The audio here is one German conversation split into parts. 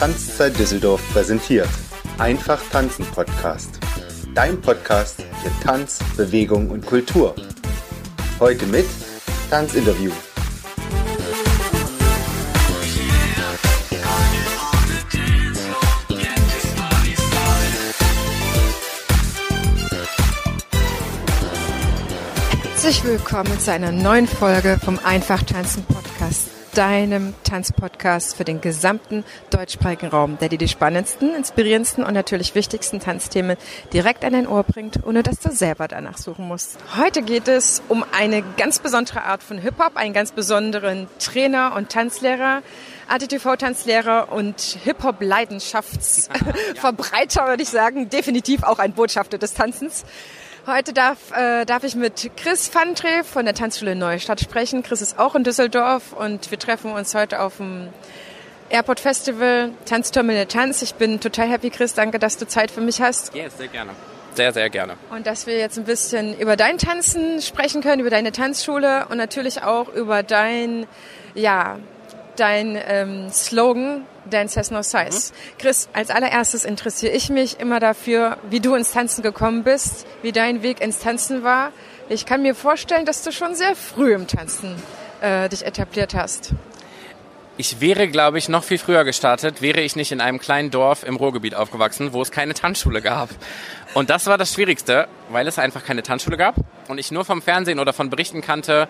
Tanzzeit Düsseldorf präsentiert. Einfach tanzen Podcast. Dein Podcast für Tanz, Bewegung und Kultur. Heute mit Tanzinterview. Herzlich willkommen zu einer neuen Folge vom Einfach Tanzen Podcast, deinem Tanzpodcast für den gesamten deutschsprachigen Raum, der dir die spannendsten, inspirierendsten und natürlich wichtigsten Tanzthemen direkt an dein Ohr bringt, ohne dass du selber danach suchen musst. Heute geht es um eine ganz besondere Art von Hip-Hop, einen ganz besonderen Trainer und Tanzlehrer, ATTV-Tanzlehrer und Hip-Hop-Leidenschaftsverbreiter, würde ich sagen, definitiv auch ein Botschafter des Tanzens. Heute darf, äh, darf ich mit Chris Fandre von der Tanzschule Neustadt sprechen. Chris ist auch in Düsseldorf und wir treffen uns heute auf dem Airport Festival, Tanzterminal Tanz. Ich bin total happy, Chris. Danke, dass du Zeit für mich hast. Ja, yes, sehr gerne. Sehr, sehr gerne. Und dass wir jetzt ein bisschen über dein Tanzen sprechen können, über deine Tanzschule und natürlich auch über dein, ja, dein ähm, Slogan Dance has no size. Mhm. Chris, als allererstes interessiere ich mich immer dafür, wie du ins Tanzen gekommen bist, wie dein Weg ins Tanzen war. Ich kann mir vorstellen, dass du schon sehr früh im Tanzen äh, dich etabliert hast. Ich wäre, glaube ich, noch viel früher gestartet, wäre ich nicht in einem kleinen Dorf im Ruhrgebiet aufgewachsen, wo es keine Tanzschule gab. Und das war das Schwierigste, weil es einfach keine Tanzschule gab und ich nur vom Fernsehen oder von Berichten kannte,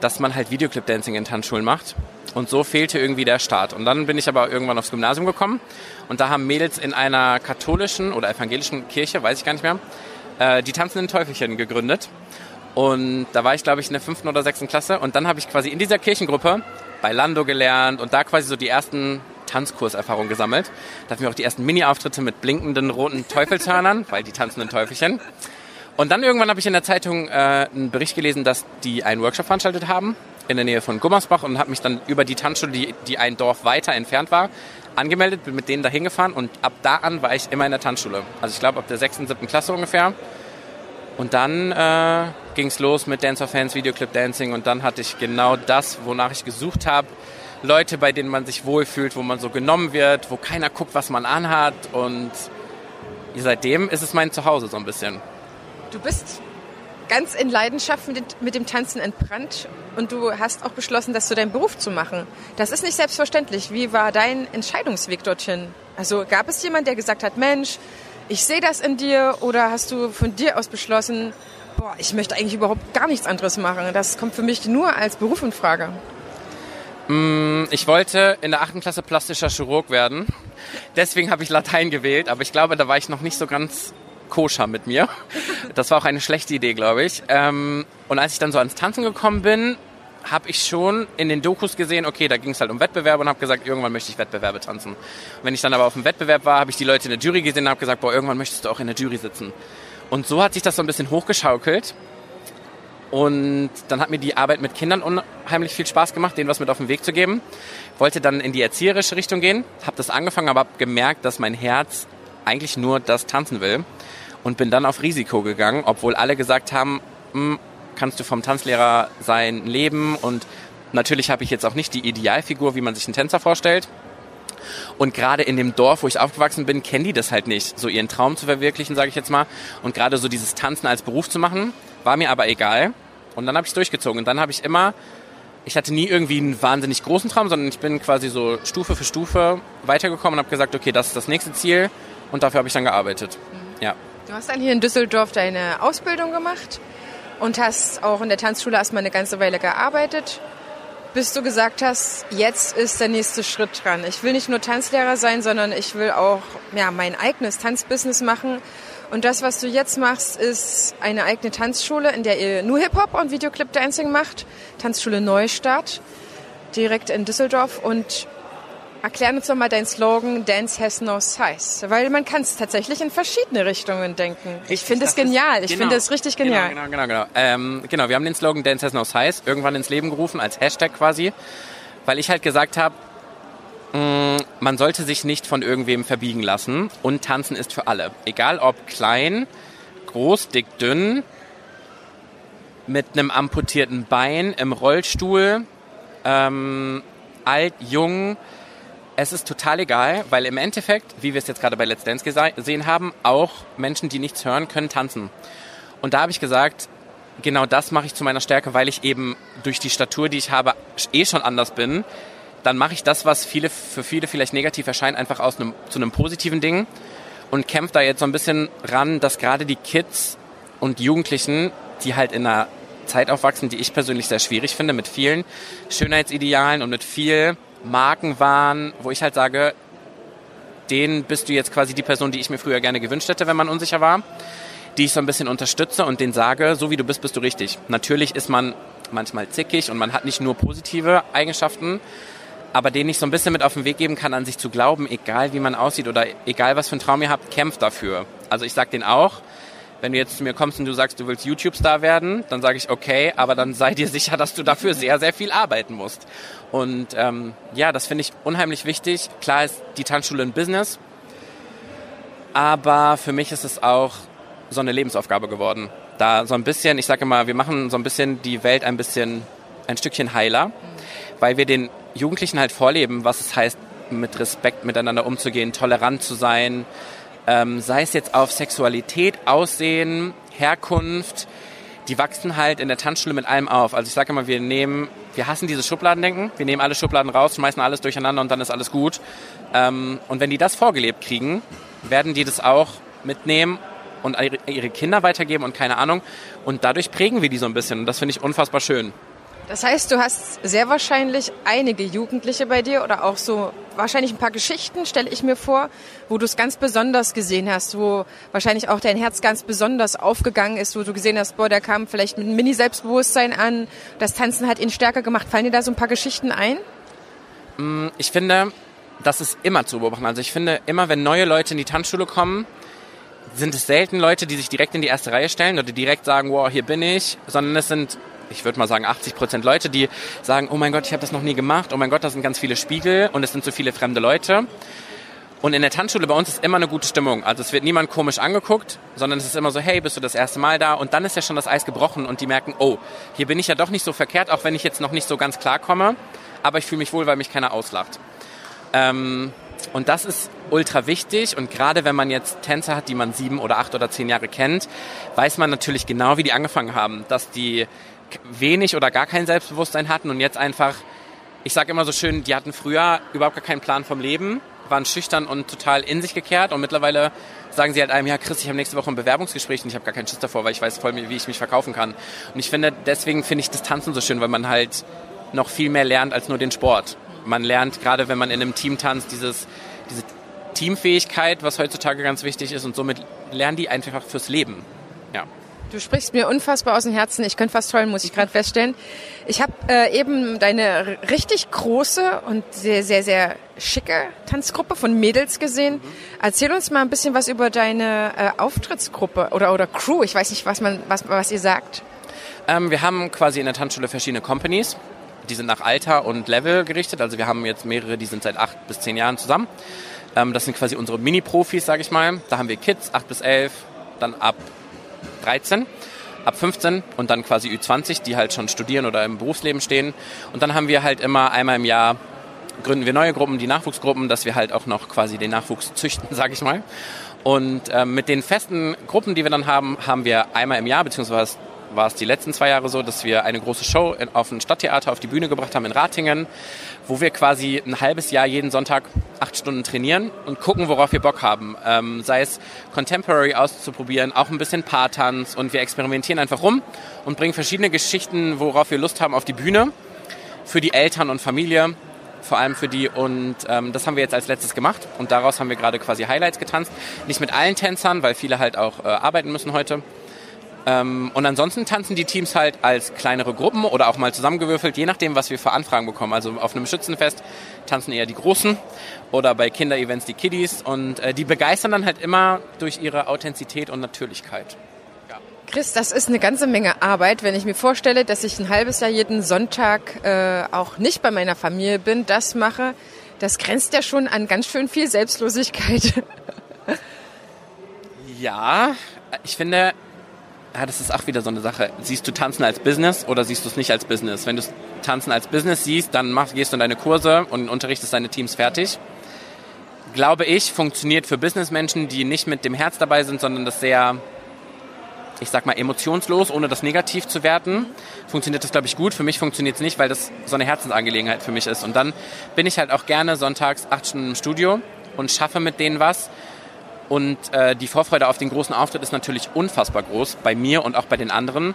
dass man halt Videoclip-Dancing in Tanzschulen macht. Und so fehlte irgendwie der Start. Und dann bin ich aber irgendwann aufs Gymnasium gekommen und da haben Mädels in einer katholischen oder evangelischen Kirche, weiß ich gar nicht mehr, äh, die tanzenden Teufelchen gegründet. Und da war ich, glaube ich, in der fünften oder sechsten Klasse. Und dann habe ich quasi in dieser Kirchengruppe bei Lando gelernt und da quasi so die ersten Tanzkurserfahrungen gesammelt. Da hatten wir auch die ersten Mini-Auftritte mit blinkenden roten Teufelshörnern, weil die tanzenden Teufelchen. Und dann irgendwann habe ich in der Zeitung äh, einen Bericht gelesen, dass die einen Workshop veranstaltet haben in der Nähe von Gummersbach und habe mich dann über die Tanzschule, die, die ein Dorf weiter entfernt war, angemeldet, bin mit denen da hingefahren und ab da an war ich immer in der Tanzschule. Also ich glaube ab der sechsten, siebten Klasse ungefähr. Und dann äh, ging es los mit Dancer Fans, Videoclip Dancing und dann hatte ich genau das, wonach ich gesucht habe. Leute, bei denen man sich wohlfühlt, wo man so genommen wird, wo keiner guckt, was man anhat und seitdem ist es mein Zuhause so ein bisschen. Du bist ganz in Leidenschaft mit, dem Tanzen entbrannt und du hast auch beschlossen, das zu deinem Beruf zu machen. Das ist nicht selbstverständlich. Wie war dein Entscheidungsweg dorthin? Also gab es jemand, der gesagt hat, Mensch, ich sehe das in dir oder hast du von dir aus beschlossen, boah, ich möchte eigentlich überhaupt gar nichts anderes machen. Das kommt für mich nur als Beruf in Frage. Mm, ich wollte in der achten Klasse plastischer Chirurg werden. Deswegen habe ich Latein gewählt, aber ich glaube, da war ich noch nicht so ganz koscher mit mir. Das war auch eine schlechte Idee, glaube ich. Ähm, und als ich dann so ans Tanzen gekommen bin, habe ich schon in den Dokus gesehen, okay, da ging es halt um Wettbewerbe und habe gesagt, irgendwann möchte ich Wettbewerbe tanzen. wenn ich dann aber auf dem Wettbewerb war, habe ich die Leute in der Jury gesehen und habe gesagt, boah, irgendwann möchtest du auch in der Jury sitzen. Und so hat sich das so ein bisschen hochgeschaukelt. Und dann hat mir die Arbeit mit Kindern unheimlich viel Spaß gemacht, denen was mit auf den Weg zu geben. Wollte dann in die erzieherische Richtung gehen, habe das angefangen, aber habe gemerkt, dass mein Herz eigentlich nur das tanzen will und bin dann auf Risiko gegangen, obwohl alle gesagt haben, hm, kannst du vom Tanzlehrer sein leben und natürlich habe ich jetzt auch nicht die Idealfigur, wie man sich einen Tänzer vorstellt. Und gerade in dem Dorf, wo ich aufgewachsen bin, kennen die das halt nicht, so ihren Traum zu verwirklichen, sage ich jetzt mal. Und gerade so dieses Tanzen als Beruf zu machen, war mir aber egal. Und dann habe ich es durchgezogen. Und dann habe ich immer, ich hatte nie irgendwie einen wahnsinnig großen Traum, sondern ich bin quasi so Stufe für Stufe weitergekommen und habe gesagt, okay, das ist das nächste Ziel. Und dafür habe ich dann gearbeitet. Mhm. Ja. Du hast dann hier in Düsseldorf deine Ausbildung gemacht und hast auch in der Tanzschule erstmal eine ganze Weile gearbeitet, bis du gesagt hast, jetzt ist der nächste Schritt dran. Ich will nicht nur Tanzlehrer sein, sondern ich will auch ja, mein eigenes Tanzbusiness machen. Und das, was du jetzt machst, ist eine eigene Tanzschule, in der ihr nur Hip-Hop und Videoclip-Dancing macht. Tanzschule Neustadt, direkt in Düsseldorf. Und Erklär uns doch mal deinen Slogan Dance has no size, weil man kann es tatsächlich in verschiedene Richtungen denken. Ich finde es genial. Ich genau, finde es richtig genau, genial. Genau, genau, genau. Ähm, genau, wir haben den Slogan Dance has no size irgendwann ins Leben gerufen als Hashtag quasi, weil ich halt gesagt habe, mm, man sollte sich nicht von irgendwem verbiegen lassen und tanzen ist für alle. Egal ob klein, groß, dick, dünn, mit einem amputierten Bein, im Rollstuhl, ähm, alt, jung, es ist total egal, weil im Endeffekt, wie wir es jetzt gerade bei Let's Dance gesehen haben, auch Menschen, die nichts hören, können tanzen. Und da habe ich gesagt, genau das mache ich zu meiner Stärke, weil ich eben durch die Statur, die ich habe, eh schon anders bin. Dann mache ich das, was viele, für viele vielleicht negativ erscheint, einfach aus einem, zu einem positiven Ding und kämpfe da jetzt so ein bisschen ran, dass gerade die Kids und Jugendlichen, die halt in einer Zeit aufwachsen, die ich persönlich sehr schwierig finde, mit vielen Schönheitsidealen und mit viel Markenwahn, wo ich halt sage, den bist du jetzt quasi die Person, die ich mir früher gerne gewünscht hätte, wenn man unsicher war die ich so ein bisschen unterstütze und denen sage, so wie du bist, bist du richtig. Natürlich ist man manchmal zickig und man hat nicht nur positive Eigenschaften, aber denen ich so ein bisschen mit auf den Weg geben kann, an sich zu glauben, egal wie man aussieht oder egal was für einen Traum ihr habt, kämpft dafür. Also ich sage denen auch, wenn du jetzt zu mir kommst und du sagst, du willst YouTube-Star werden, dann sage ich, okay, aber dann sei dir sicher, dass du dafür sehr, sehr viel arbeiten musst. Und ähm, ja, das finde ich unheimlich wichtig. Klar ist die Tanzschule ein Business, aber für mich ist es auch so eine Lebensaufgabe geworden. Da so ein bisschen, ich sage immer, wir machen so ein bisschen die Welt ein bisschen, ein Stückchen heiler, weil wir den Jugendlichen halt vorleben, was es heißt, mit Respekt miteinander umzugehen, tolerant zu sein, ähm, sei es jetzt auf Sexualität, Aussehen, Herkunft, die wachsen halt in der Tanzschule mit allem auf. Also ich sage immer, wir nehmen, wir hassen dieses Schubladendenken, wir nehmen alle Schubladen raus, schmeißen alles durcheinander und dann ist alles gut. Ähm, und wenn die das vorgelebt kriegen, werden die das auch mitnehmen und ihre Kinder weitergeben und keine Ahnung. Und dadurch prägen wir die so ein bisschen. Und das finde ich unfassbar schön. Das heißt, du hast sehr wahrscheinlich einige Jugendliche bei dir oder auch so wahrscheinlich ein paar Geschichten, stelle ich mir vor, wo du es ganz besonders gesehen hast, wo wahrscheinlich auch dein Herz ganz besonders aufgegangen ist, wo du gesehen hast, boah, der kam vielleicht mit einem Mini-Selbstbewusstsein an, das Tanzen hat ihn stärker gemacht. Fallen dir da so ein paar Geschichten ein? Mm, ich finde, das ist immer zu beobachten. Also ich finde, immer wenn neue Leute in die Tanzschule kommen, sind es selten Leute, die sich direkt in die erste Reihe stellen oder direkt sagen, wow, hier bin ich, sondern es sind, ich würde mal sagen, 80 Prozent Leute, die sagen, oh mein Gott, ich habe das noch nie gemacht, oh mein Gott, da sind ganz viele Spiegel und es sind so viele fremde Leute. Und in der Tanzschule bei uns ist immer eine gute Stimmung. Also es wird niemand komisch angeguckt, sondern es ist immer so, hey, bist du das erste Mal da? Und dann ist ja schon das Eis gebrochen und die merken, oh, hier bin ich ja doch nicht so verkehrt, auch wenn ich jetzt noch nicht so ganz klar komme. Aber ich fühle mich wohl, weil mich keiner auslacht. Ähm, und das ist ultra wichtig. Und gerade wenn man jetzt Tänzer hat, die man sieben oder acht oder zehn Jahre kennt, weiß man natürlich genau, wie die angefangen haben. Dass die wenig oder gar kein Selbstbewusstsein hatten und jetzt einfach, ich sage immer so schön, die hatten früher überhaupt gar keinen Plan vom Leben, waren schüchtern und total in sich gekehrt und mittlerweile sagen sie halt einem, ja Chris, ich habe nächste Woche ein Bewerbungsgespräch und ich habe gar keinen Schiss davor, weil ich weiß voll, wie ich mich verkaufen kann. Und ich finde, deswegen finde ich das Tanzen so schön, weil man halt noch viel mehr lernt als nur den Sport. Man lernt gerade, wenn man in einem Team tanzt, dieses, diese Teamfähigkeit, was heutzutage ganz wichtig ist und somit lernen die einfach fürs Leben. Ja. Du sprichst mir unfassbar aus dem Herzen. Ich könnte fast heulen, muss ich gerade feststellen. Ich habe äh, eben deine richtig große und sehr, sehr, sehr schicke Tanzgruppe von Mädels gesehen. Mhm. Erzähl uns mal ein bisschen was über deine äh, Auftrittsgruppe oder, oder Crew. Ich weiß nicht, was, man, was, was ihr sagt. Ähm, wir haben quasi in der Tanzschule verschiedene Companies. Die sind nach Alter und Level gerichtet. Also wir haben jetzt mehrere, die sind seit acht bis zehn Jahren zusammen. Ähm, das sind quasi unsere Mini-Profis, sage ich mal. Da haben wir Kids, 8 bis 11, dann ab 13, ab 15 und dann quasi Ü20, die halt schon studieren oder im Berufsleben stehen. Und dann haben wir halt immer einmal im Jahr gründen wir neue Gruppen, die Nachwuchsgruppen, dass wir halt auch noch quasi den Nachwuchs züchten, sage ich mal. Und ähm, mit den festen Gruppen, die wir dann haben, haben wir einmal im Jahr, beziehungsweise war es die letzten zwei Jahre so, dass wir eine große Show auf dem Stadttheater auf die Bühne gebracht haben in Ratingen, wo wir quasi ein halbes Jahr jeden Sonntag acht Stunden trainieren und gucken, worauf wir Bock haben. Ähm, sei es Contemporary auszuprobieren, auch ein bisschen Paartanz und wir experimentieren einfach rum und bringen verschiedene Geschichten, worauf wir Lust haben, auf die Bühne für die Eltern und Familie vor allem für die. Und ähm, das haben wir jetzt als letztes gemacht. Und daraus haben wir gerade quasi Highlights getanzt. Nicht mit allen Tänzern, weil viele halt auch äh, arbeiten müssen heute. Ähm, und ansonsten tanzen die Teams halt als kleinere Gruppen oder auch mal zusammengewürfelt, je nachdem, was wir für Anfragen bekommen. Also auf einem Schützenfest tanzen eher die Großen oder bei Kinderevents die Kiddies und äh, die begeistern dann halt immer durch ihre Authentizität und Natürlichkeit. Chris, das ist eine ganze Menge Arbeit, wenn ich mir vorstelle, dass ich ein halbes Jahr jeden Sonntag äh, auch nicht bei meiner Familie bin, das mache. Das grenzt ja schon an ganz schön viel Selbstlosigkeit. ja, ich finde, ja, das ist auch wieder so eine Sache. Siehst du Tanzen als Business oder siehst du es nicht als Business? Wenn du Tanzen als Business siehst, dann machst, gehst du in deine Kurse und unterrichtest deine Teams fertig. Glaube ich, funktioniert für Businessmenschen, die nicht mit dem Herz dabei sind, sondern das sehr, ich sag mal, emotionslos, ohne das negativ zu werten. Funktioniert das, glaube ich, gut. Für mich funktioniert es nicht, weil das so eine Herzensangelegenheit für mich ist. Und dann bin ich halt auch gerne sonntags acht Stunden im Studio und schaffe mit denen was und äh, die Vorfreude auf den großen Auftritt ist natürlich unfassbar groß, bei mir und auch bei den anderen.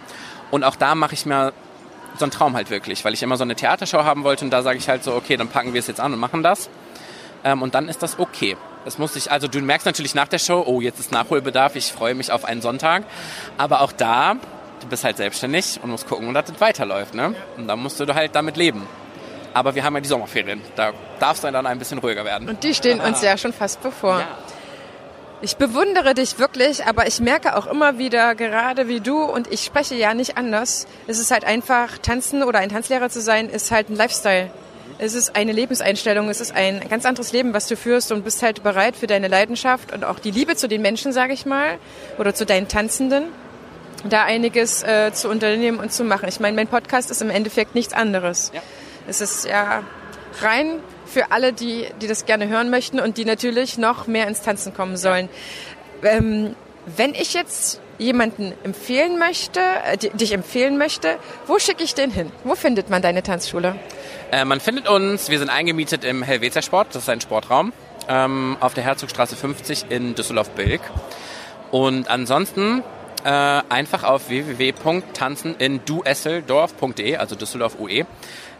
Und auch da mache ich mir so einen Traum halt wirklich, weil ich immer so eine Theatershow haben wollte und da sage ich halt so, okay, dann packen wir es jetzt an und machen das. Ähm, und dann ist das okay. Das muss ich, also du merkst natürlich nach der Show, oh, jetzt ist Nachholbedarf, ich freue mich auf einen Sonntag. Aber auch da, du bist halt selbstständig und musst gucken, dass das weiterläuft. Ne? Und dann musst du halt damit leben. Aber wir haben ja die Sommerferien. Da darf es dann ein bisschen ruhiger werden. Und die stehen uns ja schon fast bevor. Ja. Ich bewundere dich wirklich, aber ich merke auch immer wieder, gerade wie du und ich spreche ja nicht anders. Es ist halt einfach, tanzen oder ein Tanzlehrer zu sein, ist halt ein Lifestyle. Es ist eine Lebenseinstellung, es ist ein ganz anderes Leben, was du führst und bist halt bereit für deine Leidenschaft und auch die Liebe zu den Menschen, sage ich mal, oder zu deinen Tanzenden, da einiges äh, zu unternehmen und zu machen. Ich meine, mein Podcast ist im Endeffekt nichts anderes. Ja. Es ist ja rein für alle, die, die das gerne hören möchten und die natürlich noch mehr ins Tanzen kommen sollen. Ähm, wenn ich jetzt jemanden empfehlen möchte, äh, dich empfehlen möchte, wo schicke ich den hin? Wo findet man deine Tanzschule? Äh, man findet uns, wir sind eingemietet im Helvetia Sport, das ist ein Sportraum, ähm, auf der Herzogstraße 50 in Düsseldorf-Bilk. Und ansonsten äh, einfach auf www.tanzeninduesseldorf.de, also Düsseldorf UE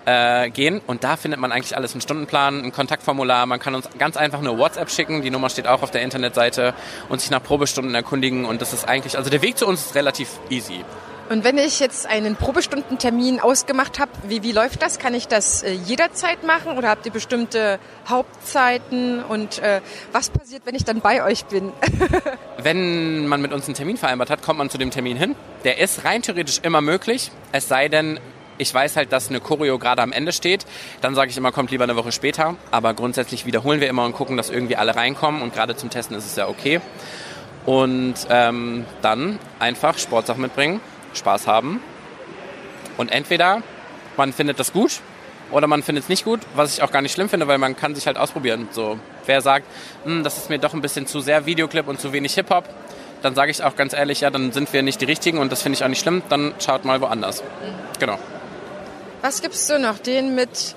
äh, gehen und da findet man eigentlich alles, einen Stundenplan, ein Kontaktformular, man kann uns ganz einfach eine WhatsApp schicken, die Nummer steht auch auf der Internetseite und sich nach Probestunden erkundigen und das ist eigentlich, also der Weg zu uns ist relativ easy. Und wenn ich jetzt einen Probestundentermin ausgemacht habe, wie, wie läuft das? Kann ich das äh, jederzeit machen oder habt ihr bestimmte Hauptzeiten? Und äh, was passiert, wenn ich dann bei euch bin? wenn man mit uns einen Termin vereinbart hat, kommt man zu dem Termin hin. Der ist rein theoretisch immer möglich, es sei denn, ich weiß halt, dass eine Choreo gerade am Ende steht. Dann sage ich immer, kommt lieber eine Woche später. Aber grundsätzlich wiederholen wir immer und gucken, dass irgendwie alle reinkommen. Und gerade zum Testen ist es ja okay. Und ähm, dann einfach Sportsachen mitbringen, Spaß haben. Und entweder man findet das gut oder man findet es nicht gut, was ich auch gar nicht schlimm finde, weil man kann sich halt ausprobieren. So, wer sagt, hm, das ist mir doch ein bisschen zu sehr Videoclip und zu wenig Hip-Hop, dann sage ich auch ganz ehrlich, ja, dann sind wir nicht die Richtigen und das finde ich auch nicht schlimm, dann schaut mal woanders. Genau. Was gibst du noch denen mit,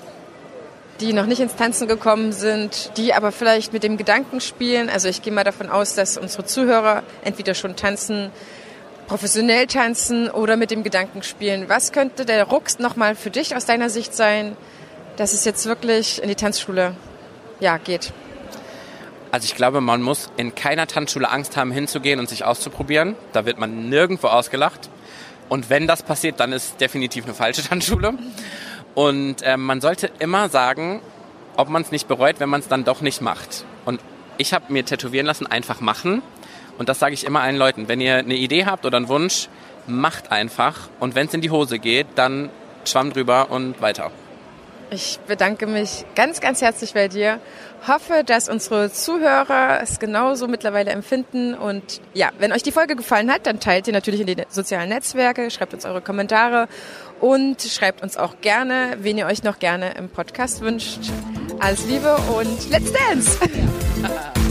die noch nicht ins Tanzen gekommen sind, die aber vielleicht mit dem Gedanken spielen? Also ich gehe mal davon aus, dass unsere Zuhörer entweder schon tanzen, professionell tanzen oder mit dem Gedanken spielen. Was könnte der Rucks nochmal für dich aus deiner Sicht sein, dass es jetzt wirklich in die Tanzschule ja, geht? Also ich glaube, man muss in keiner Tanzschule Angst haben, hinzugehen und sich auszuprobieren. Da wird man nirgendwo ausgelacht. Und wenn das passiert, dann ist definitiv eine falsche Tanzschule. Und äh, man sollte immer sagen, ob man es nicht bereut, wenn man es dann doch nicht macht. Und ich habe mir tätowieren lassen, einfach machen. Und das sage ich immer allen Leuten. Wenn ihr eine Idee habt oder einen Wunsch, macht einfach. Und wenn es in die Hose geht, dann schwamm drüber und weiter. Ich bedanke mich ganz, ganz herzlich bei dir. Hoffe, dass unsere Zuhörer es genauso mittlerweile empfinden. Und ja, wenn euch die Folge gefallen hat, dann teilt ihr natürlich in die sozialen Netzwerke, schreibt uns eure Kommentare und schreibt uns auch gerne, wen ihr euch noch gerne im Podcast wünscht. Alles Liebe und let's dance!